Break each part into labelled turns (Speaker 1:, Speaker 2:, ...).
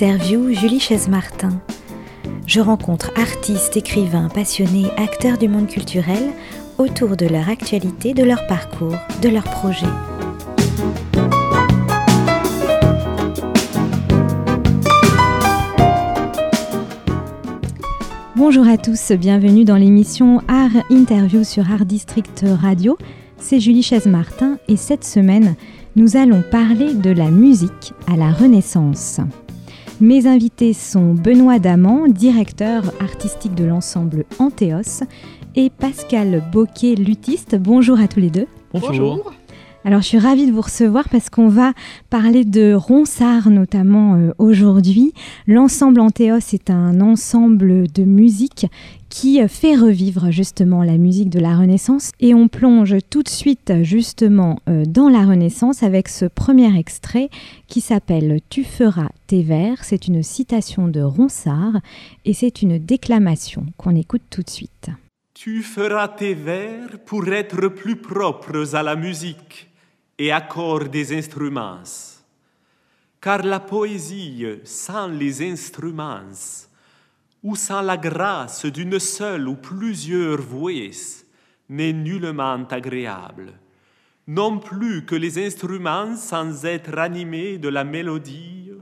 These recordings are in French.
Speaker 1: Interview Julie Chaise-Martin. Je rencontre artistes, écrivains, passionnés, acteurs du monde culturel autour de leur actualité, de leur parcours, de leurs projets. Bonjour à tous, bienvenue dans l'émission Art Interview sur Art District Radio. C'est Julie Chaise-Martin et cette semaine, nous allons parler de la musique à la Renaissance. Mes invités sont Benoît Damant, directeur artistique de l'ensemble Antéos, et Pascal Boquet, luthiste. Bonjour à tous les deux.
Speaker 2: Bonjour.
Speaker 1: Alors je suis ravie de vous recevoir parce qu'on va parler de Ronsard notamment euh, aujourd'hui. L'ensemble Antéos est un ensemble de musique qui fait revivre justement la musique de la Renaissance et on plonge tout de suite justement euh, dans la Renaissance avec ce premier extrait qui s'appelle Tu feras tes vers. C'est une citation de Ronsard et c'est une déclamation qu'on écoute tout de suite.
Speaker 2: Tu feras tes vers pour être plus propres à la musique et accord des instruments. Car la poésie sans les instruments, ou sans la grâce d'une seule ou plusieurs voix, n'est nullement agréable, non plus que les instruments sans être animés de la mélodie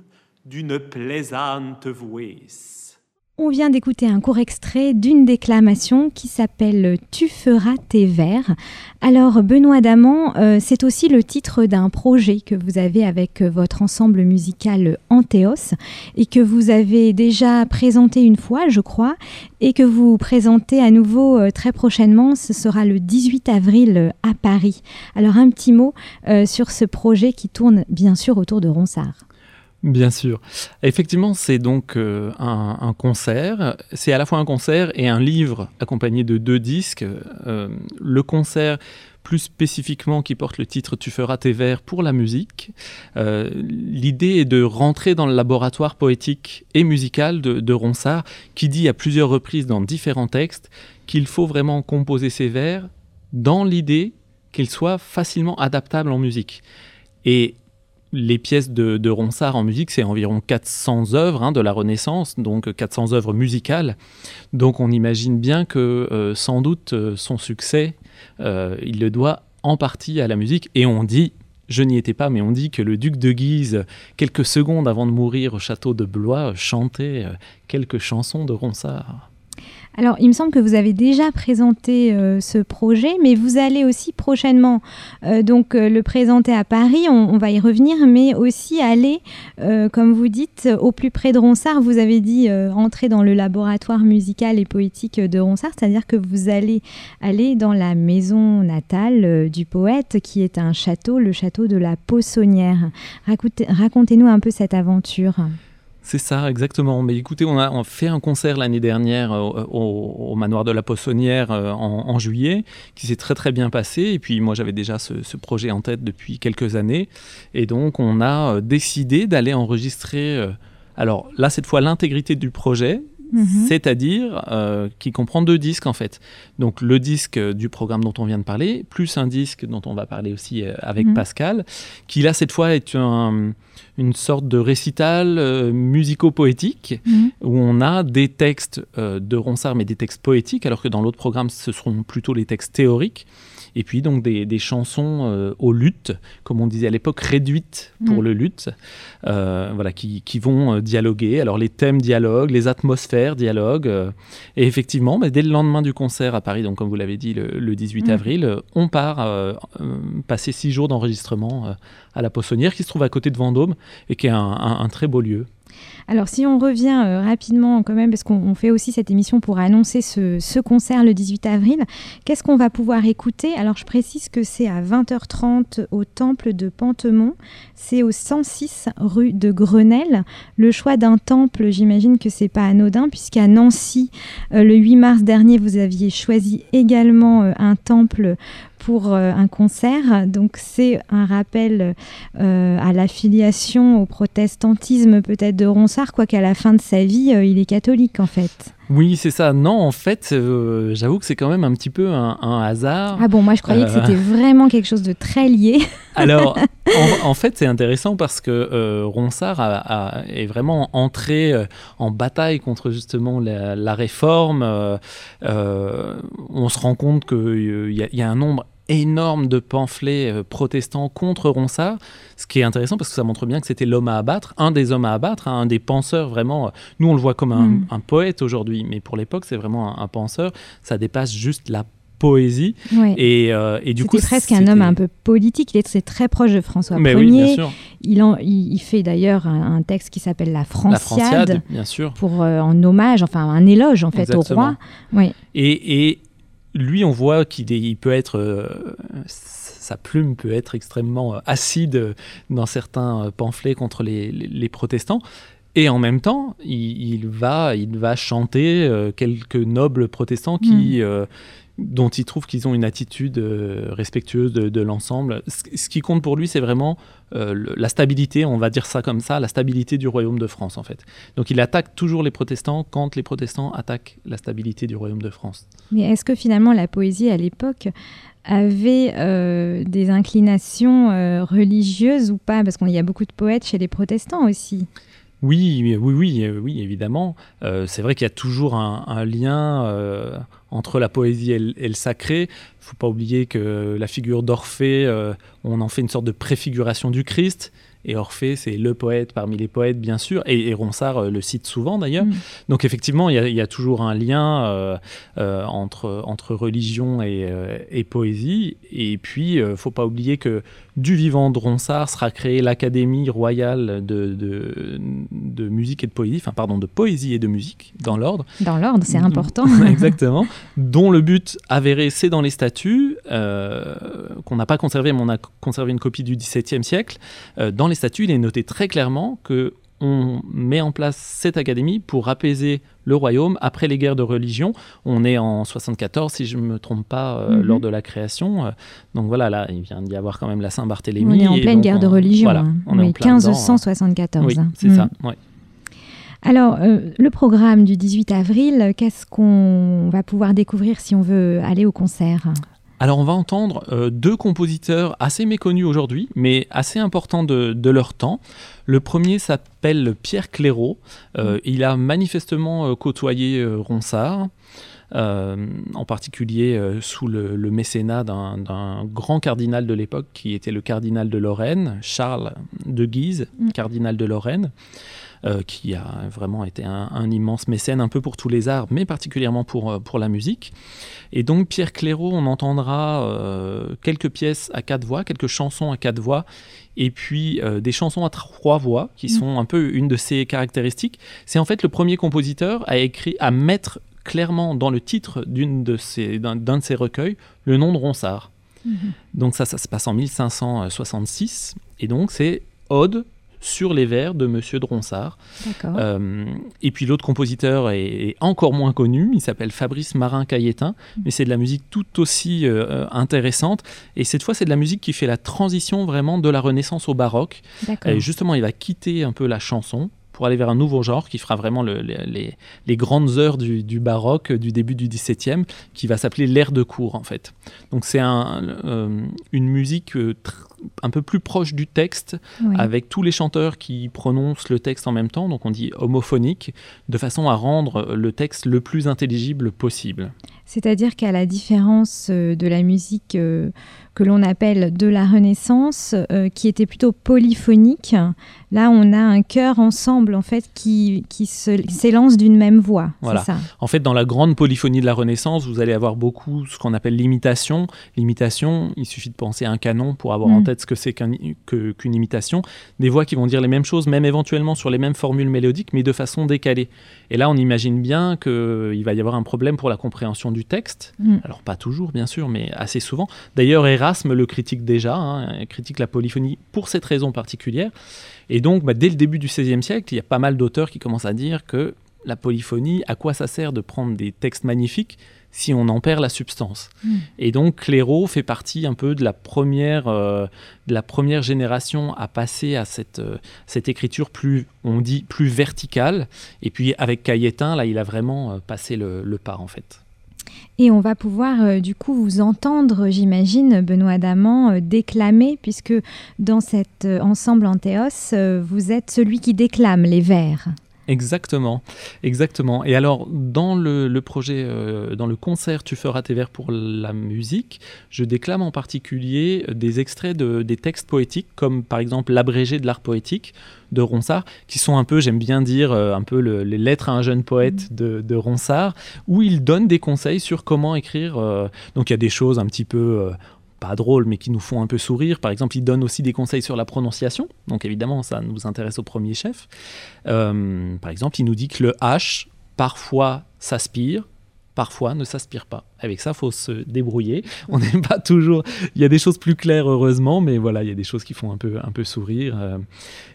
Speaker 2: d'une plaisante voix.
Speaker 1: On vient d'écouter un court extrait d'une déclamation qui s'appelle Tu feras tes vers. Alors Benoît Damant, euh, c'est aussi le titre d'un projet que vous avez avec votre ensemble musical Antéos et que vous avez déjà présenté une fois, je crois, et que vous présentez à nouveau euh, très prochainement. Ce sera le 18 avril à Paris. Alors un petit mot euh, sur ce projet qui tourne bien sûr autour de Ronsard.
Speaker 3: Bien sûr. Effectivement, c'est donc euh, un, concert. C'est à la fois un concert et un livre accompagné de deux disques. Euh, le concert plus spécifiquement qui porte le titre Tu feras tes vers pour la musique. Euh, l'idée est de rentrer dans le laboratoire poétique et musical de, de, Ronsard, qui dit à plusieurs reprises dans différents textes qu'il faut vraiment composer ses vers dans l'idée qu'ils soient facilement adaptables en musique. Et les pièces de, Ronsard en musique, c'est environ 400 œuvres hein, de la Renaissance, donc 400 œuvres musicales. Donc on imagine bien que euh, sans doute euh, son succès, euh, il le doit en partie à la musique. Et on dit, je n'y étais pas, mais on dit que le duc de Guise, quelques secondes avant de mourir au château de Blois, chantait quelques chansons de Ronsard.
Speaker 1: Alors, il me semble que vous avez déjà présenté euh, ce projet, mais vous allez aussi prochainement euh, donc euh, le présenter à Paris. On, va y revenir, mais aussi aller, comme vous dites, au plus près de Ronsard. Vous avez dit entrer dans le laboratoire musical et poétique de Ronsard, c'est-à-dire que vous allez aller dans la maison natale du poète, qui est un château, le château de la Poissonnière. Racontez-nous un peu cette aventure.
Speaker 3: C'est ça, exactement. Mais écoutez, on a, fait un concert l'année dernière euh, au, manoir de la Poissonnière euh, en, juillet, qui s'est très très bien passé. Et puis moi, j'avais déjà ce, projet en tête depuis quelques années. Et donc, on a euh, décidé d'aller enregistrer. alors là, cette fois, l'intégrité du projet, Mhm. c'est-à-dire euh, qui comprend deux disques en fait. Donc le disque du programme dont on vient de parler, plus un disque dont on va parler aussi euh, avec mhm. Pascal, qui là cette fois est une sorte de récital euh, musico-poétique mhm. où on a des textes de Ronsard mais des textes poétiques, alors que dans l'autre programme ce seront plutôt les textes théoriques et puis donc des, chansons euh, aux luttes, comme on disait à l'époque, réduites pour mm. le lutte, euh, voilà, qui, vont euh, dialoguer. Alors les thèmes dialoguent, les atmosphères dialoguent. et effectivement, bah, dès le lendemain du concert à Paris, donc comme vous l'avez dit, le, 18 mm. avril, on part passer six jours d'enregistrement à la Poissonnière, qui se trouve à côté de Vendôme et qui est un très beau lieu.
Speaker 1: Alors si on revient euh, rapidement quand même, parce qu'on fait aussi cette émission pour annoncer ce, concert le 18 avril, qu'est-ce qu'on va pouvoir écouter? Alors je précise que c'est à 20h30 au temple de Pantemont, c'est au 106 rue de Grenelle. Le choix d'un temple, j'imagine que c'est pas anodin, puisqu'à Nancy, euh, le 8 mars dernier, vous aviez choisi également euh, un temple pour euh, un concert. Donc c'est un rappel euh, à l'affiliation au protestantisme peut-être de Ronsard, quoiqu'à la fin de sa vie, euh, il est catholique en fait.
Speaker 3: Oui, c'est ça. Non, en fait, euh, j'avoue que c'est quand même un petit peu un, hasard.
Speaker 1: Ah bon, moi je croyais que c'était vraiment quelque chose de très lié.
Speaker 3: Alors, en, fait, c'est intéressant parce que Ronsard est vraiment entré en bataille contre justement la, réforme. on se rend compte qu'il y, y, a un nombre énorme de pamphlets euh, protestants contre Ronsard, ce qui est intéressant parce que ça montre bien que c'était l'homme à abattre, un des hommes à abattre, hein, un des penseurs vraiment. Euh, nous, on le voit comme un, mm. poète aujourd'hui, mais pour l'époque, c'est vraiment un, penseur. Ça dépasse juste la poésie. Et, euh, et, du coup,
Speaker 1: c'est presque un homme un peu politique. Il est très proche de François mais Ier. il, en, il, fait d'ailleurs un, texte qui s'appelle La Franciade,
Speaker 3: bien sûr.
Speaker 1: pour en hommage, enfin un éloge en fait au roi.
Speaker 3: Oui. Et, et lui, on voit qu'il peut être. Euh, sa plume peut être extrêmement euh, acide dans certains euh, pamphlets contre les, protestants. Et en même temps, il, va, il va chanter quelques nobles protestants qui, hmm dont il trouve qu'ils ont une attitude euh, respectueuse de, l'ensemble. Ce, qui compte pour lui, c'est vraiment euh, la stabilité, on va dire ça comme ça, la stabilité du royaume de France en fait. Donc il attaque toujours les protestants quand les protestants attaquent la stabilité du royaume de France.
Speaker 1: Mais est-ce que finalement la poésie à l'époque avait euh, des inclinations religieuses ou pas? Parce qu'il y a beaucoup de poètes chez les protestants aussi.
Speaker 3: Oui, oui, oui, oui, évidemment. c'est vrai qu'il y a toujours un, lien entre la poésie et le, sacré. Il ne faut pas oublier que la figure d'Orphée, euh, on en fait une sorte de préfiguration du Christ. Et Orphée, c'est le poète parmi les poètes, bien sûr, et, Ronsard euh, le cite souvent d'ailleurs. Mm. Donc effectivement, il y, a toujours un lien euh, euh, entre, entre religion et, poésie. Et puis, il ne faut pas oublier que du vivant de Ronsard sera créée l'Académie royale de, de, musique et de poésie, enfin pardon, de poésie et de musique, dans l'ordre.
Speaker 1: Dans l'ordre, c'est important.
Speaker 3: Exactement. dont le but avéré, c'est dans les statuts, qu'on n'a pas conservé, mais on a conservé une copie du XVIIe siècle. dans les statut, il est noté très clairement que on met en place cette académie pour apaiser le royaume après les guerres de religion. On est en 74, si je ne me trompe pas, euh, mhm. lors de la création. Donc voilà, là, il vient d'y avoir quand même la Saint-Barthélemy.
Speaker 1: On est en pleine guerre de religion. Voilà, hein. on est en 1574.
Speaker 3: Oui, c'est ça. Mhm.
Speaker 1: Alors, euh, le programme du 18 avril, qu'est-ce qu'on va pouvoir découvrir si on veut aller au concert?
Speaker 3: Alors on va entendre euh, deux compositeurs assez méconnus aujourd'hui, mais assez importants de, leur temps. Le premier s'appelle Pierre Clairaut. Euh, il a manifestement euh, côtoyé Ronsard. en particulier sous le, mécénat d'un grand cardinal de l'époque qui était le cardinal de Lorraine, Charles de Guise, mm. cardinal de Lorraine. Euh, qui a vraiment été un, immense mécène un peu pour tous les arts, mais particulièrement pour, euh, pour la musique. Et donc Pierre Clairaut, on entendra euh, quelques pièces à quatre voix, quelques chansons à quatre voix, et puis des chansons à trois voix, qui mm. sont un peu une de ses caractéristiques. C'est en fait le premier compositeur à écrire, à mettre clairement dans le titre d'une de ses, d'un, de ses recueils le nom de Ronsard. Mm-hmm. Donc ça, ça se passe en 1566, et donc c'est Ode sur les vers de Monsieur de Ronsard. Euh, et puis l'autre compositeur est, encore moins connu, il s'appelle Fabrice Marin-Cailletin, mm. mais c'est de la musique tout aussi euh, intéressante. Et cette fois, c'est de la musique qui fait la transition vraiment de la Renaissance au baroque. Et justement, il va quitter un peu la chanson pour aller vers un nouveau genre qui fera vraiment les, grandes heures du, baroque du début du XVIIe, qui va s'appeler l'air de cour en fait. Donc c'est un, euh, une musique un peu plus proche du texte, avec tous les chanteurs qui prononcent le texte en même temps, donc on dit homophonique, de façon à rendre le texte le plus intelligible possible.
Speaker 1: C'est-à-dire qu'à la différence euh, de la musique euh, que l'on appelle de la Renaissance, euh, qui était plutôt polyphonique, là on a un chœur ensemble en fait qui, qui s'élance d'une même voix.
Speaker 3: Voilà. En fait, dans la grande polyphonie de la Renaissance, vous allez avoir beaucoup ce qu'on appelle l'imitation. L'imitation, il suffit de penser à un canon pour avoir en mm. tête ce que c'est qu'une imitation. Des voix qui vont dire les mêmes choses, même éventuellement sur les mêmes formules mélodiques, mais de façon décalée. Et là, on imagine bien qu'il va y avoir un problème pour la compréhension du texte. Mm. Alors pas toujours, bien sûr, mais assez souvent. D'ailleurs, Erasme le critique déjà, hein, critique la polyphonie pour cette raison particulière. Et donc, bah, dès le début du XVIe siècle, il y a pas mal d'auteurs qui commencent à dire que la polyphonie, à quoi ça sert de prendre des textes magnifiques si on en perd la substance? Hmm. Et donc Clairaut fait partie un peu de la première, euh, de la première génération à passer à cette, euh, cette écriture plus, on dit, plus verticale. Et puis avec Cailletin, là, il a vraiment euh, passé le, pas en fait.
Speaker 1: Et on va pouvoir du coup vous entendre, j'imagine, Benoît Daman, déclamer, puisque dans cet ensemble Antéos, vous êtes celui qui déclame les vers.
Speaker 3: Exactement, exactement. Et alors, dans le, projet, euh, dans le concert Tu feras tes vers pour la musique, je déclame en particulier des extraits de, des textes poétiques, comme par exemple l'abrégé de l'art poétique de Ronsard, qui sont un peu, j'aime bien dire, euh, un peu les lettres à un jeune poète de, de, Ronsard, où il donne des conseils sur comment écrire. Euh, donc il y a des choses un petit peu pas drôles, mais qui nous font un peu sourire. Par exemple, il donne aussi des conseils sur la prononciation. Donc évidemment, ça nous intéresse au premier chef. Euh, par exemple, il nous dit que le H, parfois, s'aspire, parfois ne s'aspire pas. Avec ça, faut se débrouiller. On n'est pas toujours. Il y a des choses plus claires, heureusement, mais voilà, il y a des choses qui font un peu, un peu sourire. Euh.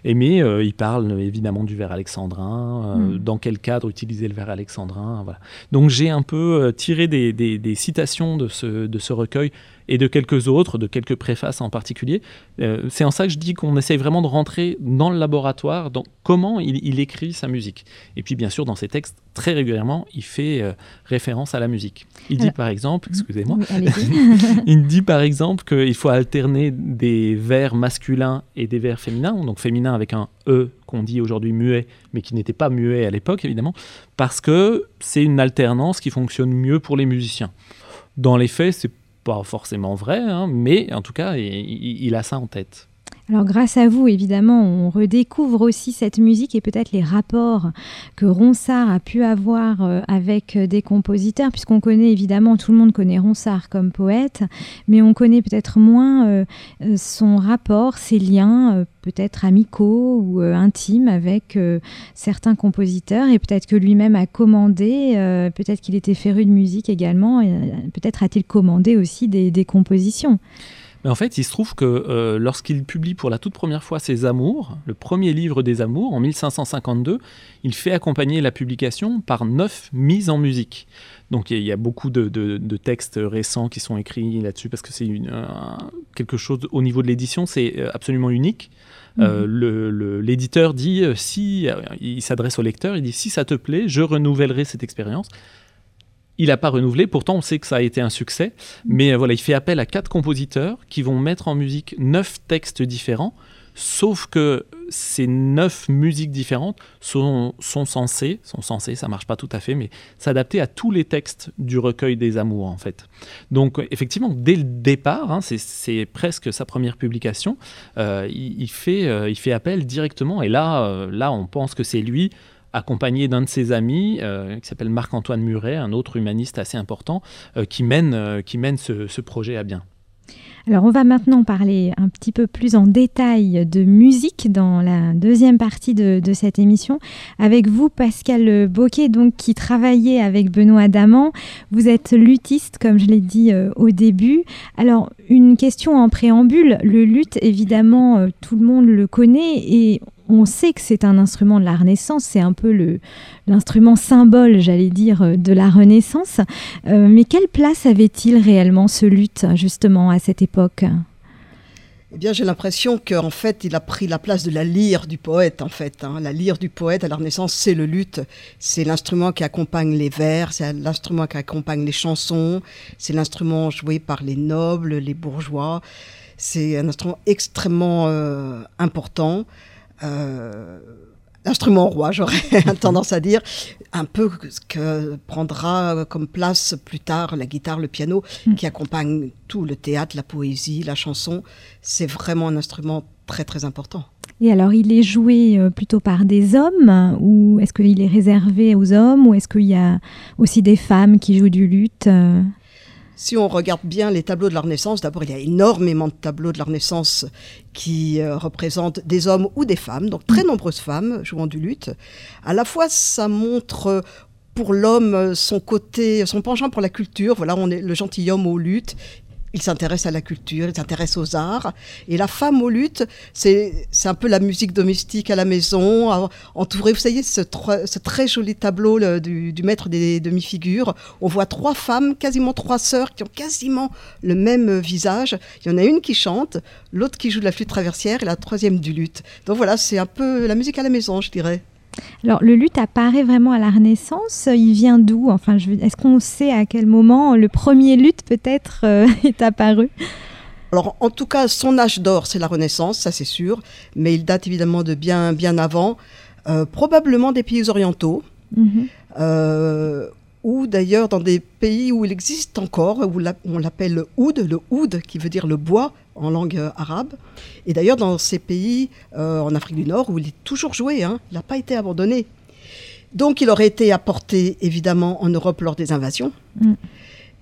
Speaker 3: Et mais euh, il parle évidemment du vers alexandrin, mm. dans quel cadre utiliser le vers alexandrin. Voilà. Donc j'ai un peu tiré des, des, des, citations de ce, de ce recueil et de quelques autres, de quelques préfaces en particulier. Euh, c'est en ça que je dis qu'on essaye vraiment de rentrer dans le laboratoire, dans comment il, écrit sa musique. Et puis bien sûr, dans ses textes, très régulièrement, il fait euh, référence à la musique. Il dit par exemple, excusez-moi, il dit par exemple qu'il faut alterner des vers masculins et des vers féminins, donc féminin avec un E qu'on dit aujourd'hui muet, mais qui n'était pas muet à l'époque évidemment, parce que c'est une alternance qui fonctionne mieux pour les musiciens. Dans les faits, c'est pas forcément vrai, hein, mais en tout cas, il, a ça en tête.
Speaker 1: Alors grâce à vous, évidemment, on redécouvre aussi cette musique et peut-être les rapports que Ronsard a pu avoir euh, avec euh, des compositeurs, puisqu'on connaît évidemment, tout le monde connaît Ronsard comme poète, mais on connaît peut-être moins euh, son rapport, ses liens peut-être amicaux ou intimes avec certains compositeurs, et peut-être que lui-même a commandé, peut-être qu'il était féru de musique également, peut-être a-t-il commandé aussi des compositions.
Speaker 3: Mais en fait, il se trouve que euh, lorsqu'il publie pour la toute première fois ses Amours, le premier livre des Amours, en 1552, il fait accompagner la publication par neuf mises en musique. Donc il y, a beaucoup de, textes récents qui sont écrits là-dessus parce que c'est quelque chose au niveau de l'édition, c'est euh, absolument unique. Euh, mhm. L'éditeur dit si il s'adresse au lecteur, il dit si ça te plaît, je renouvellerai cette expérience. Il n'a pas renouvelé, pourtant on sait que ça a été un succès, mais euh, voilà, il fait appel à quatre compositeurs qui vont mettre en musique neuf textes différents, sauf que ces neuf musiques différentes sont, censées, sont censées, ça marche pas tout à fait, mais s'adapter à tous les textes du recueil des amours en fait. Donc effectivement, dès le départ, hein, c'est presque sa première publication, euh, il, fait, euh, il fait appel directement, et là, là on pense que c'est lui accompagné d'un de ses amis euh, qui s'appelle Marc-Antoine Muret, un autre humaniste assez important, euh, qui mène, euh, qui mène ce, projet à bien.
Speaker 1: Alors on va maintenant parler un petit peu plus en détail de musique dans la deuxième partie de, cette émission. Avec vous, Pascal Boquet, donc, qui travaillait avec Benoît Daman. Vous êtes luthiste, comme je l'ai dit au début. Alors, une question en préambule. Le luth, évidemment, tout le monde le connaît et on sait que c'est un instrument de la Renaissance, c'est un peu l'instrument symbole, j'allais dire, euh, de la Renaissance. Euh, mais quelle place avait-il réellement ce luth, justement, à cette époque?
Speaker 4: Eh bien, j'ai l'impression qu'en fait, il a pris la place de la lyre du poète, en fait. Hein. La lyre du poète à la Renaissance, c'est le luth. C'est l'instrument qui accompagne les vers, c'est l'instrument qui accompagne les chansons, c'est l'instrument joué par les nobles, les bourgeois. C'est un instrument extrêmement euh, important. Euh, l'instrument roi, j'aurais tendance à dire, un peu ce que prendra comme place plus tard la guitare, le piano, mm. qui accompagne tout le théâtre, la poésie, la chanson. C'est vraiment un instrument très très important.
Speaker 1: Et alors, il est joué euh, plutôt par des hommes ou est-ce qu'il est réservé aux hommes ou est-ce qu'il y a aussi des femmes qui jouent du luth euh?
Speaker 4: Si on regarde bien les tableaux de la Renaissance, d'abord il y a énormément de tableaux de la Renaissance qui euh, représentent des hommes ou des femmes, donc très nombreuses femmes jouant du luth. À la fois, ça montre euh, pour l'homme son côté, son penchant pour la culture. Voilà, on est le gentilhomme au luth il s'intéresse à la culture, il s'intéresse aux arts. Et la femme au luth, c'est un peu la musique domestique à la maison, entourée, vous savez, ce, ce très joli tableau du, du, maître des demi-figures. On voit trois femmes, quasiment trois sœurs, qui ont quasiment le même visage. Il y en a une qui chante, l'autre qui joue de la flûte traversière et la troisième du luth. Donc voilà, c'est un peu la musique à la maison, je dirais.
Speaker 1: Alors, le luth apparaît vraiment à la Renaissance. Il vient d'où Enfin, est-ce qu'on sait à quel moment le premier luth peut-être euh, est apparu?
Speaker 4: Alors, en tout cas, son âge d'or, c'est la Renaissance, ça c'est sûr, mais il date évidemment de bien, bien avant, euh, probablement des pays orientaux, mhm. euh, ou d'ailleurs dans des pays où il existe encore, où on l'appelle le oud, le oud qui veut dire le bois en langue euh, arabe. Et d'ailleurs dans ces pays euh, en Afrique du Nord où il est toujours joué, hein, il n'a pas été abandonné. Donc il aurait été apporté évidemment en Europe lors des invasions. Mm.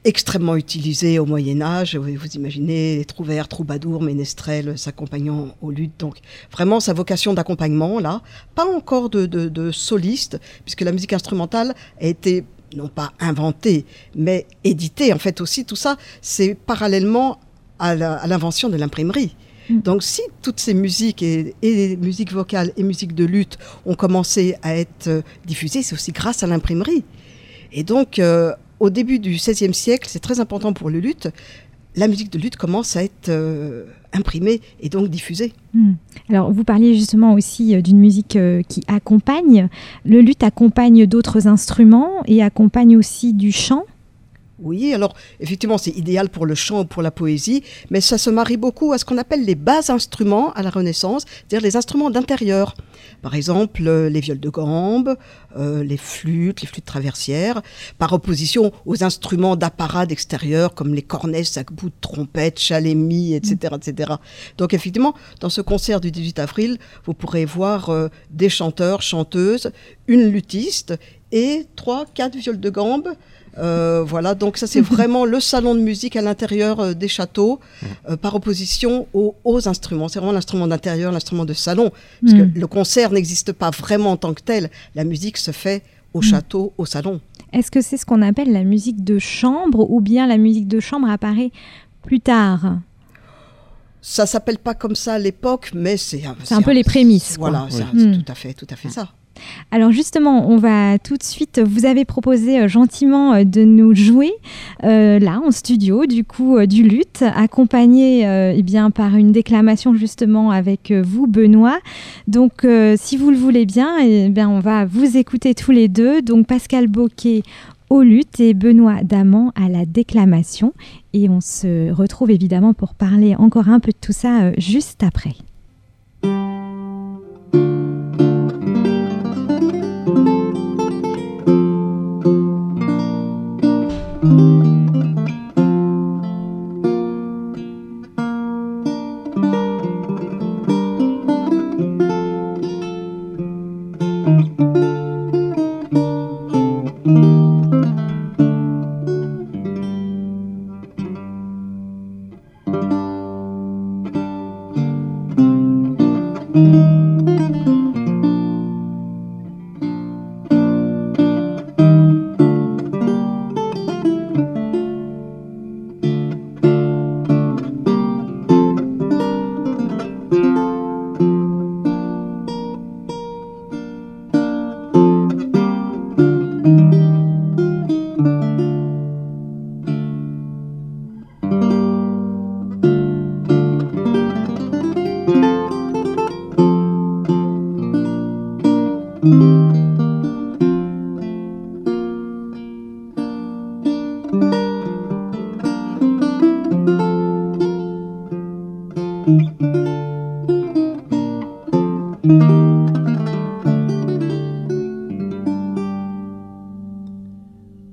Speaker 4: extrêmement utilisé au Moyen Âge. Vous imaginez les trouvères, troubadours, ménestrels s'accompagnant aux luttes. Donc vraiment sa vocation d'accompagnement là, pas encore de, de, de soliste, puisque la musique instrumentale a été non pas inventé, mais édité. En fait, aussi, tout ça, c'est parallèlement à l'invention de l'imprimerie. Mm. Donc, si toutes ces musiques, et, et musiques vocales et musiques de lutte, ont commencé à être euh, diffusées, c'est aussi grâce à l'imprimerie. Et donc, euh, au début du XVIe siècle, c'est très important pour le lutte, la musique de lutte commence à être euh, imprimée et donc diffusée.
Speaker 1: Hmm. Alors, vous parliez justement aussi euh, d'une musique euh, qui accompagne. Le lutte accompagne d'autres instruments et accompagne aussi du chant.
Speaker 4: Oui, alors effectivement, c'est idéal pour le chant ou pour la poésie, mais ça se marie beaucoup à ce qu'on appelle les bas instruments à la Renaissance, c'est-à-dire les instruments d'intérieur. Par exemple, euh, les viols de gambe, euh, les flûtes, les flûtes traversières, par opposition aux instruments d'apparat d'extérieur comme les cornets, sac-bout, trompettes, chalémies, etc., etc. Donc effectivement, dans ce concert du 18 avril, vous pourrez voir euh, des chanteurs, chanteuses, une luthiste et trois, quatre viols de gambe, euh, voilà, donc ça c'est vraiment le salon de musique à l'intérieur euh, des châteaux, euh, par opposition aux, instruments. C'est vraiment l'instrument d'intérieur, l'instrument de salon, parce que le concert n'existe pas vraiment en tant que tel. La musique se fait au mm. château, au salon.
Speaker 1: Est-ce que c'est ce qu'on appelle la musique de chambre, ou bien la musique de chambre apparaît plus tard?
Speaker 4: Ça s'appelle pas comme ça à l'époque, mais c'est
Speaker 1: c'est un, peu les prémices.
Speaker 4: Voilà, c'est mm. tout à fait, tout à fait ça.
Speaker 1: Alors justement, on va tout de suite, vous avez proposé euh, gentiment euh, de nous jouer euh, là en studio, du coup du luth, accompagné eh bien par une déclamation justement avec vous, Benoît. Donc si vous le voulez bien, eh bien on va vous écouter tous les deux. Donc Pascal Boquet au luth et Benoît Damant à la déclamation. Et on se retrouve évidemment pour parler encore un peu de tout ça juste après.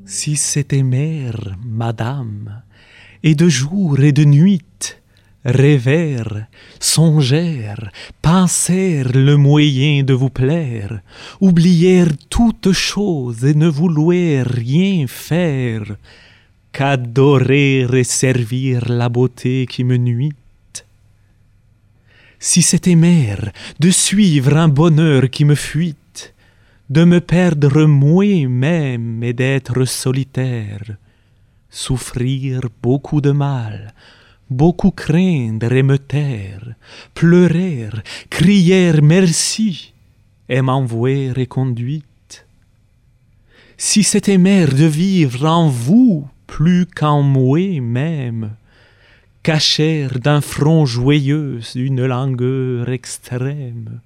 Speaker 2: C'était mère, madame, et de jour et de nuit, rêvèrent, songèrent, pensèrent le moyen de vous plaire, oublièrent toutes choses et ne vouloirent rien faire qu'adorer et servir la beauté qui me nuit. Si c'était mère de suivre un bonheur qui me fuit, de me perdre moi-même et d'être solitaire.
Speaker 3: souffrir beaucoup de mal, beaucoup craindre et me taire, pleurer, crier merci, et m'envoyer reconduite. Si c'était mère de vivre en vous plus qu'en moi même, cacher d'un front joyeux une langueur extrême,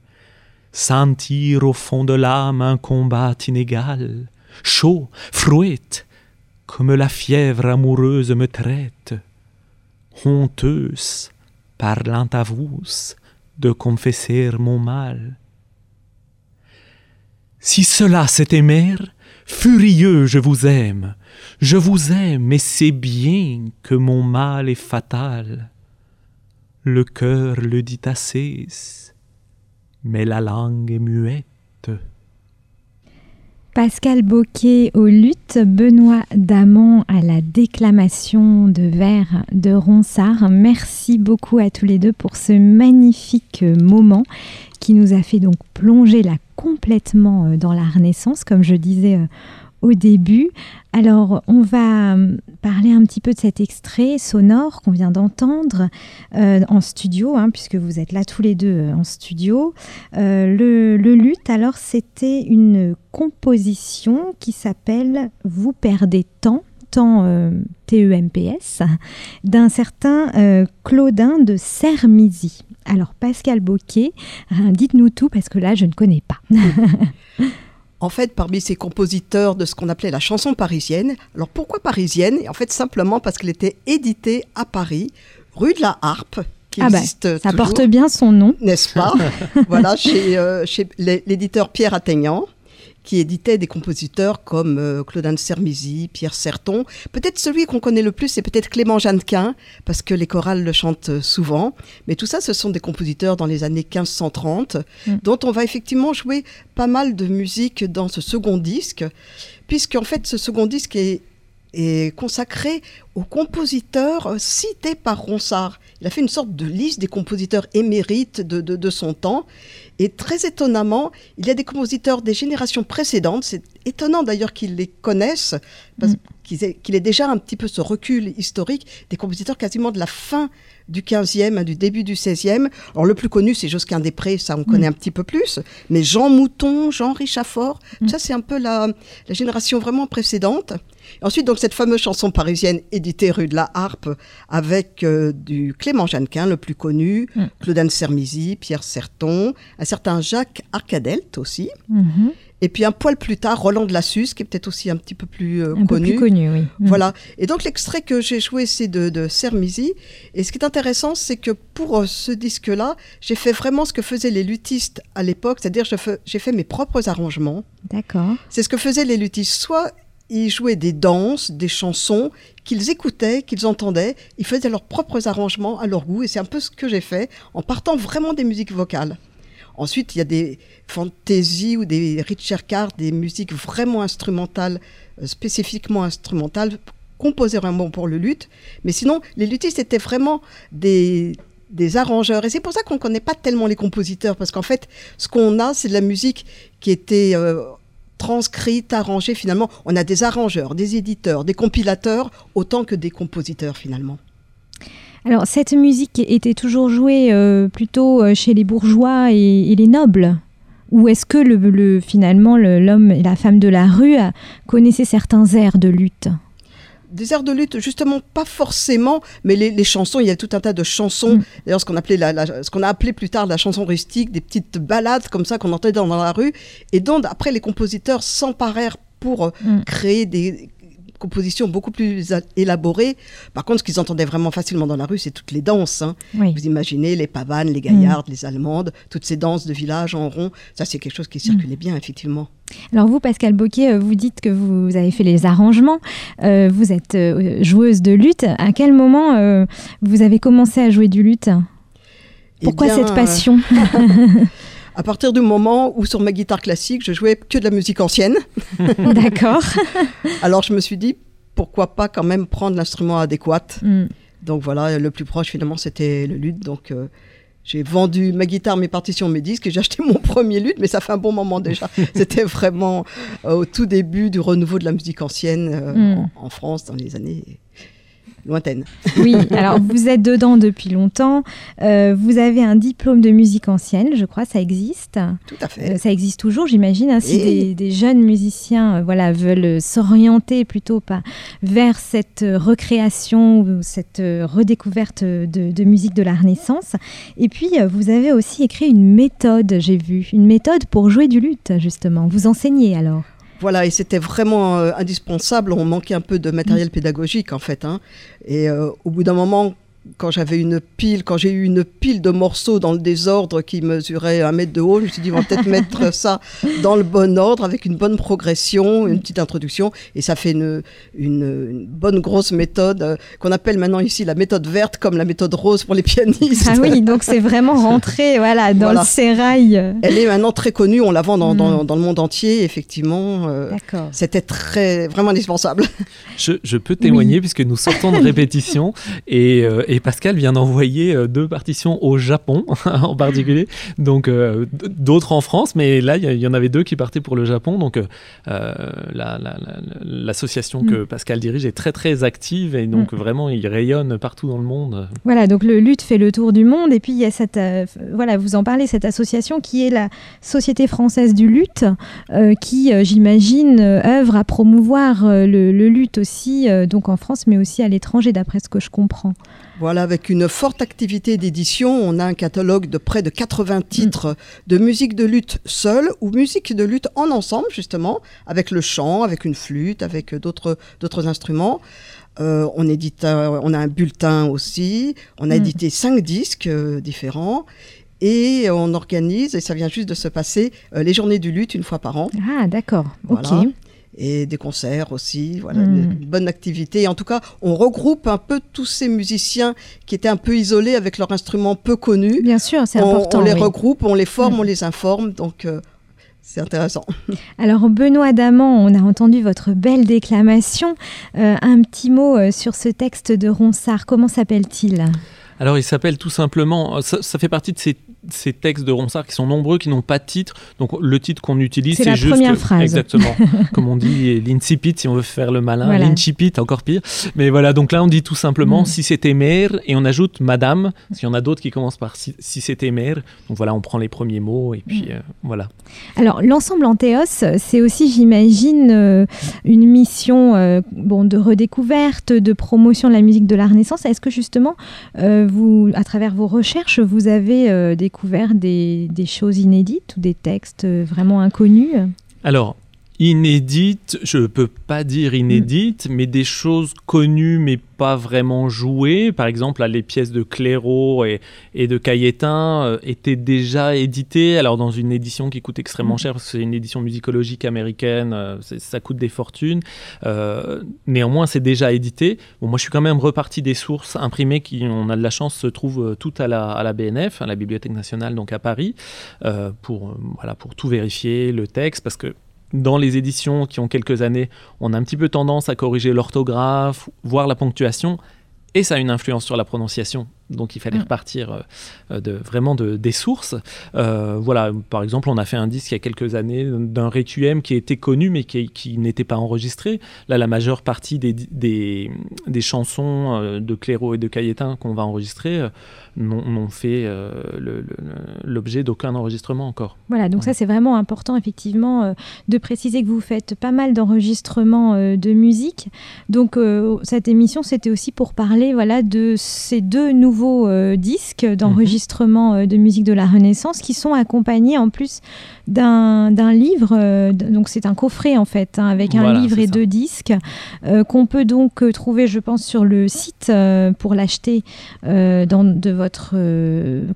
Speaker 3: sentir au fond de l'âme un combat inégal, chaud, frouette, comme la fièvre amoureuse me traite, honteuse, parlant à vous, de confesser mon mal. Si cela c'était mère, furieux je vous aime, je vous aime et c'est bien que mon mal est fatal. Le cœur le dit assez, mais la langue est muette.
Speaker 1: Pascal Boquet au luth, Benoît Damon à la déclamation de vers de Ronsard. Merci beaucoup à tous les deux pour ce magnifique moment qui nous a fait donc plonger là complètement euh, dans la Renaissance, comme je disais euh, au début. Alors, on va euh, parler un petit peu de cet extrait sonore qu'on vient d'entendre euh, en studio, hein, puisque vous êtes là tous les deux euh, en studio. le, le luth, alors, c'était une composition qui s'appelle Vous perdez temps temps TEMPS d'un certain Claudin de Sermizy. Alors Pascal Boquet, dites-nous tout parce que là je ne connais pas.
Speaker 4: en fait, parmi ces compositeurs de ce qu'on appelait la chanson parisienne. Alors pourquoi parisienne? En fait, simplement parce qu'elle était éditée à Paris, rue de la Harpe, qui
Speaker 1: ah bah, ça porte bien son nom.
Speaker 4: N'est-ce pas? Voilà, chez, euh, chez l'éditeur Pierre Atteignant qui éditait des compositeurs comme euh, Claudin de Sermizy, Pierre Serton. Peut-être celui qu'on connaît le plus, c'est peut-être Clément Jeannequin, parce que les chorales le chantent euh, souvent. Mais tout ça, ce sont des compositeurs dans les années 1530, mm. dont on va effectivement jouer pas mal de musique dans ce second disque, puisqu'en fait, ce second disque est, est consacré aux compositeurs euh, cités par Ronsard. Il a fait une sorte de liste des compositeurs émérites de, de, de son temps. Et très étonnamment, il y a des compositeurs des générations précédentes, c'est étonnant d'ailleurs qu'ils les connaissent, parce mm. qu'il ait, déjà un petit peu ce recul historique, des compositeurs quasiment de la fin du 15e, hein, du début du 16e. Alors le plus connu, c'est Josquin Després, ça on connaît mm. un petit peu plus, mais Jean Mouton, Jean Richafort, mm. ça c'est un peu la, la, génération vraiment précédente. Ensuite, donc cette fameuse chanson parisienne éditée rue de la Harpe avec euh, du Clément Jeannequin, le plus connu, mm. Claudin Sermizy, Pierre Serton, un certain Jacques Arcadelt aussi.
Speaker 1: Mm-hmm.
Speaker 4: Et puis un poil plus tard, Roland de Lassus, qui est peut-être aussi un petit peu plus euh,
Speaker 1: un
Speaker 4: connu.
Speaker 1: Peu plus connu, oui. Mm.
Speaker 4: Voilà. Et donc l'extrait que j'ai joué, c'est de, de Sermizy. Et ce qui est intéressant, c'est que pour euh, ce disque-là, j'ai fait vraiment ce que faisaient les luthistes à l'époque, c'est-à-dire j'ai fait mes propres arrangements.
Speaker 1: D'accord.
Speaker 4: C'est ce que faisaient les luthistes. Soit ils jouaient des danses, des chansons qu'ils écoutaient, qu'ils entendaient. Ils faisaient leurs propres arrangements à leur goût. Et c'est un peu ce que j'ai fait en partant vraiment des musiques vocales. Ensuite, il y a des fantaisies ou des Richard Card, des musiques vraiment instrumentales, euh, spécifiquement instrumentales, composées vraiment pour le luth. Mais sinon, les luthistes étaient vraiment des, des arrangeurs. Et c'est pour ça qu'on ne connaît pas tellement les compositeurs, parce qu'en fait, ce qu'on a, c'est de la musique qui était euh, transcrite, arrangée. Finalement, on a des arrangeurs, des éditeurs, des compilateurs, autant que des compositeurs, finalement.
Speaker 1: Alors, cette musique était toujours jouée euh, plutôt euh, chez les bourgeois et, les nobles Ou est-ce que le, le, finalement l'homme et la femme de la rue connaissaient certains airs de lutte?
Speaker 4: Des airs de lutte, justement, pas forcément, mais les, les, chansons, il y a tout un tas de chansons, mm. d'ailleurs, ce qu'on appelait la, la, ce qu'on a appelé plus tard la chanson rustique, des petites ballades comme ça qu'on entendait dans, dans, la rue, et dont après les compositeurs s'emparèrent pour mm. créer des composition beaucoup plus élaborée. Par contre, ce qu'ils entendaient vraiment facilement dans la rue, c'est toutes les danses. Hein.
Speaker 1: Oui.
Speaker 4: Vous imaginez les pavanes, les gaillardes, mmh. les allemandes, toutes ces danses de village en rond. Ça, c'est quelque chose qui circulait mmh. bien, effectivement.
Speaker 1: Alors vous, Pascal Boquet, euh, vous dites que vous avez fait les arrangements, euh, vous êtes euh, joueuse de lutte. À quel moment euh, vous avez commencé à jouer du lutte? Pourquoi
Speaker 4: eh bien,
Speaker 1: cette passion?
Speaker 4: à partir du moment où sur ma guitare classique, je jouais que de la musique ancienne.
Speaker 1: D'accord.
Speaker 4: Alors je me suis dit, pourquoi pas quand même prendre l'instrument adéquat.
Speaker 1: Mm.
Speaker 4: Donc voilà, le plus proche finalement c'était le luth. Donc euh, j'ai vendu ma guitare, mes partitions, mes disques et j'ai acheté mon premier luth, mais ça fait un bon moment déjà. C'était vraiment au tout début du renouveau de la musique ancienne mm. en, en, France dans les années lointaine.
Speaker 1: Oui, alors vous êtes dedans depuis longtemps. Euh, vous avez un diplôme de musique ancienne, je crois, ça existe.
Speaker 4: Tout à fait.
Speaker 1: Euh, ça existe toujours, j'imagine. Hein, si des, jeunes musiciens euh, voilà, veulent s'orienter plutôt pas vers cette recréation ou cette redécouverte de, de, musique de la Renaissance. Et puis, vous avez aussi écrit une méthode, j'ai vu, une méthode pour jouer du luth, justement. Vous enseignez alors?
Speaker 4: Voilà, et c'était vraiment euh, indispensable. On manquait un peu de matériel mm. pédagogique, en fait. Hein. Et euh, au bout d'un moment, quand j'avais une pile, quand j'ai eu une pile de morceaux dans le désordre qui mesurait un mètre de haut, je me suis dit, on va peut-être mettre ça dans le bon ordre, avec une bonne progression, une petite introduction, et ça fait une, une, bonne grosse méthode euh, qu'on appelle maintenant ici la méthode verte, comme la méthode rose pour les pianistes.
Speaker 1: Ah oui, donc c'est vraiment rentré voilà, dans le sérail.
Speaker 4: Elle est maintenant très connue, on la vend dans, dans, mm. le monde entier, effectivement. Euh, C'était très, vraiment indispensable.
Speaker 3: Je, je peux témoigner, puisque nous sortons de répétition, et, euh, et Pascal vient d'envoyer euh, deux partitions au Japon en particulier, donc euh, d'autres en France, mais là il y, en avait deux qui partaient pour le Japon, donc euh, l'association que mm. Pascal dirige est très très active et donc mm. vraiment il rayonne partout dans le monde.
Speaker 1: Voilà, donc le lutte fait le tour du monde et puis il y a cette, voilà, vous en parlez, cette association qui est la Société française du lutte, qui j'imagine œuvre à promouvoir le, le lutte aussi, donc en France mais aussi à l'étranger d'après ce que je comprends.
Speaker 4: Voilà, avec une forte activité d'édition, on a un catalogue de près de 80 titres de musique de lutte seule ou musique de lutte en ensemble, justement, avec le chant, avec une flûte, avec d'autres instruments. Euh, on, édite, on a un bulletin aussi, on a mm. édité cinq disques euh, différents et on organise, et ça vient juste de se passer, euh, les journées du lutte une fois par an.
Speaker 1: Ah d'accord, ok
Speaker 4: et des concerts aussi, voilà, hmm. une, bonne activité. en tout cas, on regroupe un peu tous ces musiciens qui étaient un peu isolés avec leurs instruments peu connus.
Speaker 1: Bien sûr, c'est important.
Speaker 4: On les regroupe, on les forme, hmm. on les informe, donc euh, c'est intéressant.
Speaker 1: Alors Benoît Damant, on a entendu votre belle déclamation. Euh, un petit mot euh, sur ce texte de Ronsard, comment s'appelle-t-il?
Speaker 3: Alors il s'appelle tout simplement, ça, ça, fait partie de ces ces textes de Ronsard qui sont nombreux, qui n'ont pas de titre. Donc le titre qu'on utilise, c'est juste.
Speaker 1: Première phrase.
Speaker 3: Exactement. comme on dit, l'incipit si on veut faire le malin. L'incipit, encore pire. Mais voilà, donc là on dit tout simplement mm. si c'était mère et on ajoute madame. S'il y en a d'autres qui commencent par si, c'était mère. Donc voilà, on prend les premiers mots et puis mm. euh, voilà.
Speaker 1: Alors l'ensemble Antéos, c'est aussi, j'imagine, euh, une mission euh, bon, de redécouverte, de promotion de la musique de la Renaissance. Est-ce que justement, vous, à travers vos recherches, vous avez des découvert des, des, choses inédites ou des textes vraiment inconnus?
Speaker 3: Alors, inédites, je ne peux pas dire inédites, mais des choses connues mais pas vraiment jouées. Par exemple, les pièces de Clairaut et, et de Cayetin euh, étaient déjà éditées, alors dans une édition qui coûte extrêmement cher parce que c'est une édition musicologique américaine, euh, ça coûte des fortunes. Euh, néanmoins, c'est déjà édité. Bon, moi, je suis quand même reparti des sources imprimées qui, on a de la chance, se trouvent toutes à la, à la BNF, à la Bibliothèque nationale, donc à Paris, pour, voilà, pour tout vérifier, le texte, parce que dans les éditions qui ont quelques années, on a un petit peu tendance à corriger l'orthographe, voire la ponctuation, et ça a une influence sur la prononciation donc il fallait mm. repartir euh, euh, de, vraiment de, des sources. Euh, voilà, par exemple, on a fait un disque il y a quelques années d'un requiem qui était connu mais qui, qui n'était pas enregistré. Là, la majeure partie des, des, des chansons de Clairaut et de Cayetin qu'on va enregistrer n'ont fait l'objet d'aucun enregistrement encore.
Speaker 1: Voilà, donc ça c'est vraiment important effectivement de préciser que vous faites pas mal d'enregistrements de musique. Donc cette émission c'était aussi pour parler voilà de ces deux nouveaux euh, disques d'enregistrement euh, de musique de la Renaissance qui sont accompagnés en plus d'un livre. Euh, donc c'est un coffret en fait, hein, avec un livre et deux disques qu'on peut donc trouver, je pense, sur le site pour l'acheter dans de votre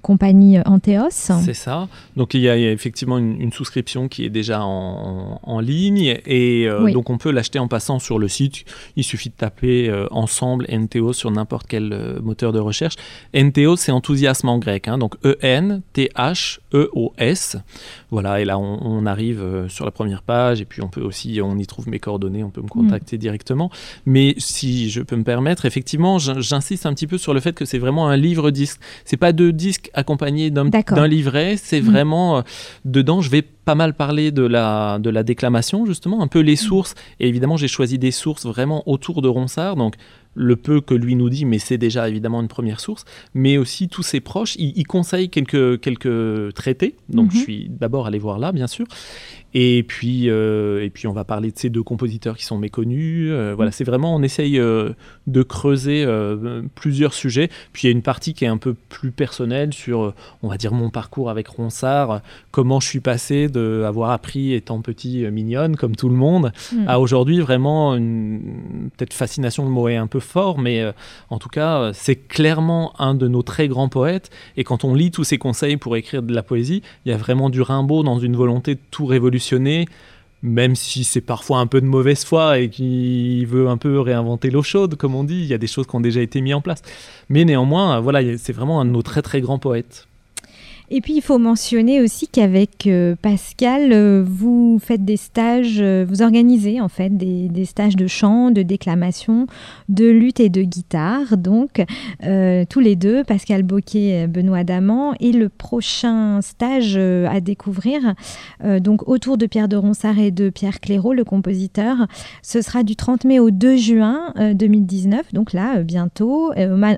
Speaker 1: compagnie Anteos.
Speaker 3: C'est ça. Donc il y, a, effectivement une, souscription qui est déjà en, ligne et donc on peut l'acheter en passant sur le site. Il suffit de taper ensemble NTO sur n'importe quel moteur de recherche Entheos, c'est enthousiasme en grec, hein, donc E-N-T-H-E-O-S. Voilà, et là on, arrive euh, sur la première page, et puis on peut aussi, on y trouve mes coordonnées, on peut me contacter directement. Mais si je peux me permettre, effectivement, j'insiste un petit peu sur le fait que c'est vraiment un livre-disque. C'est pas deux disques accompagnés d'un livret, c'est mm. vraiment euh, dedans. Je vais pas mal parler de la, de la déclamation, justement, un peu les mm. sources. Et évidemment, j'ai choisi des sources vraiment autour de Ronsard. Donc, le peu que lui nous dit, mais c'est déjà évidemment une première source, mais aussi tous ses proches. Il, il conseille quelques, quelques traités, donc je mhm. suis d'abord allé voir là, bien sûr. Et puis, euh, et puis on va parler de ces deux compositeurs qui sont méconnus. Euh, voilà, mm. c'est vraiment, on essaye euh, de creuser plusieurs sujets. Puis il y a une partie qui est un peu plus personnelle sur, on va dire, mon parcours avec Ronsard, comment je suis passé d'avoir appris étant petit mignonne, comme tout le monde, mm. à aujourd'hui vraiment une peut-être fascination, le mot est un peu fort, mais en tout cas, c'est clairement un de nos très grands poètes. Et quand on lit tous ses conseils pour écrire de la poésie, il y a vraiment du Rimbaud dans une volonté de tout révolutionner même si c'est parfois un peu de mauvaise foi et qui veut un peu réinventer l'eau chaude, comme on dit, il y a des choses qui ont déjà été mises en place. Mais néanmoins, voilà, c'est vraiment un de nos très très grands poètes.
Speaker 1: Et puis il faut mentionner aussi qu'avec euh, Pascal, euh, vous faites des stages, euh, vous organisez en fait des, stages de chant, de déclamation, de lutte et de guitare. Donc tous les deux, Pascal Boquet, Benoît Daman, et le prochain stage à découvrir, donc autour de Pierre de Ronsard et de Pierre Clairaut, le compositeur, ce sera du 30 mai au 2 juin 2019, donc là bientôt,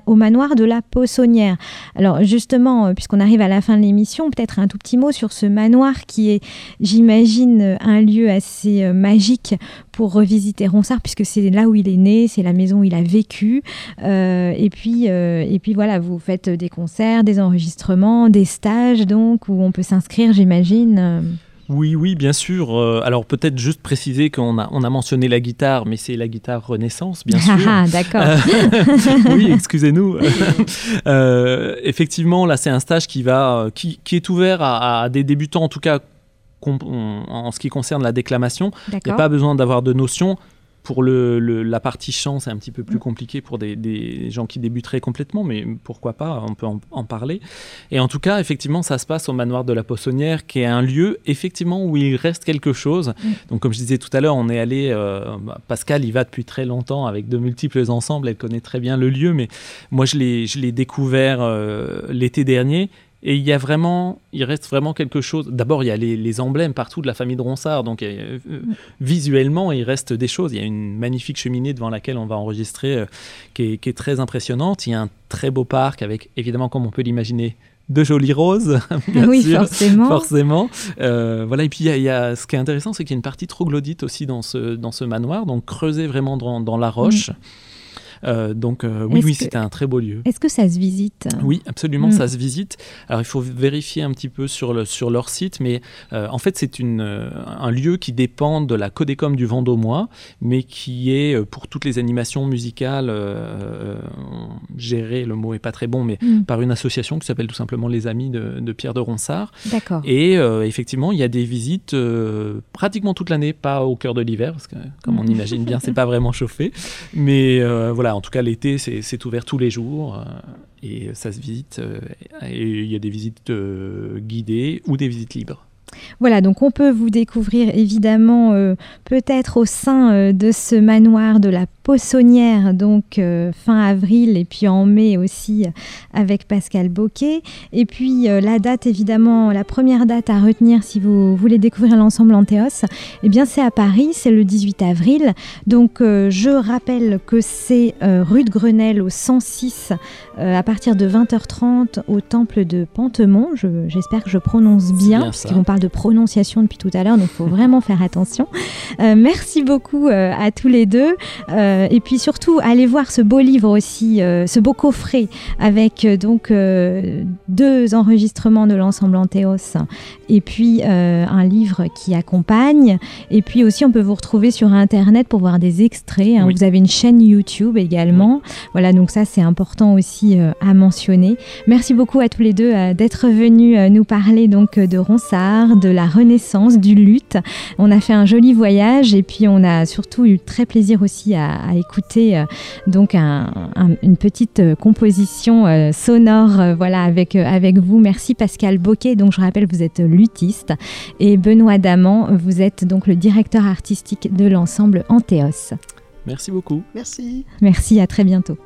Speaker 1: au, manoir de la Poissonnière. Alors justement, puisqu'on arrive à la fin l'émission, peut-être un tout petit mot sur ce manoir qui est, j'imagine, un lieu assez euh, magique pour revisiter Ronsard, puisque c'est là où il est né, c'est la maison où il a vécu. Euh, et, puis, euh, et puis voilà, vous faites des concerts, des enregistrements, des stages, donc, où on peut s'inscrire, j'imagine.
Speaker 3: Oui, oui, bien sûr. Euh, alors peut-être juste préciser qu'on a, on a mentionné la guitare, mais c'est la guitare Renaissance, bien sûr.
Speaker 1: Ah, d'accord.
Speaker 3: Euh, oui, excusez-nous. Euh, effectivement, là, c'est un stage qui, va, qui, qui est ouvert à, à, des débutants, en tout cas en ce qui concerne la déclamation. Il n'y a pas besoin d'avoir de notions. Pour le, la partie chant, c'est un petit peu plus mm. compliqué pour des, gens qui débuteraient complètement, mais pourquoi pas, on peut en, parler. Et en tout cas, effectivement, ça se passe au manoir de la Poissonnière, qui est un lieu, effectivement, où il reste quelque chose. Mm. Donc, comme je disais tout à l'heure, on est allé, euh, Pascal y va depuis très longtemps avec de multiples ensembles, elle connaît très bien le lieu, mais moi, je l'ai découvert euh, l'été dernier et il y a vraiment, il reste vraiment quelque chose. D'abord, il y a les, emblèmes partout de la famille de Ronsard. Donc, euh, visuellement, il reste des choses. Il y a une magnifique cheminée devant laquelle on va enregistrer euh, qui, est, très impressionnante. Il y a un très beau parc avec, évidemment, comme on peut l'imaginer, de jolies roses.
Speaker 1: oui, forcément.
Speaker 3: forcément. Euh, voilà. Et puis, il y, a, ce qui est intéressant, c'est qu'il y a une partie troglodyte aussi dans ce, dans ce manoir, donc creusé vraiment dans, dans la roche. Euh, donc euh, oui, oui, c'était un très beau lieu.
Speaker 1: Est-ce que ça se visite?
Speaker 3: Oui, absolument, ça mm. se visite. Alors il faut vérifier un petit peu sur, le, sur leur site, mais euh, en fait c'est un lieu qui dépend de la Codécom du Vendômois, mais qui est pour toutes les animations musicales gérées, le mot est pas très bon, mais mm. par une association qui s'appelle tout simplement les Amis de, Pierre de Ronsard.
Speaker 1: D'accord.
Speaker 3: Et effectivement, il y a des visites pratiquement toute l'année, pas au cœur de l'hiver, parce que comme on mm. imagine bien, c'est pas vraiment chauffé, mais voilà en tout cas l'été, c'est ouvert tous les jours euh, et ça se visite. Euh, il y a des visites euh, guidées ou des visites libres.
Speaker 1: Voilà, donc on peut vous découvrir évidemment peut-être au sein de ce manoir de la Poissonnière, donc euh, fin avril et puis en mai aussi avec Pascal Boquet. Et puis euh, la date, évidemment, la première date à retenir si vous voulez découvrir l'ensemble Antéos, eh bien c'est à Paris, c'est le 18 avril. Donc euh, je rappelle que c'est rue de Grenelle au 106 à partir de 20h30 au temple de Pantemont. J'espère que je prononce bien, parce qu'on parle de prononciation depuis tout à l'heure, donc il faut vraiment faire attention. merci beaucoup à tous les deux. Euh, et puis surtout, allez voir ce beau livre aussi, euh, ce beau coffret avec euh, donc deux enregistrements de l'ensemble Antéos et puis un livre qui accompagne. Et puis aussi, on peut vous retrouver sur Internet pour voir des extraits. Hein. Vous avez une chaîne YouTube également. Voilà, donc ça, c'est important aussi à mentionner. Merci beaucoup à tous les deux d'être venus nous parler donc de Ronsard, de la Renaissance, du luth. On a fait un joli voyage et puis on a surtout eu très plaisir aussi à à, écouter donc une petite composition sonore voilà, avec, avec vous. Merci Pascal Boquet. Donc je rappelle, vous êtes luthiste et Benoît Daman, vous êtes donc le directeur artistique de l'ensemble Antéos.
Speaker 3: Merci beaucoup.
Speaker 4: Merci.
Speaker 1: Merci, à très bientôt.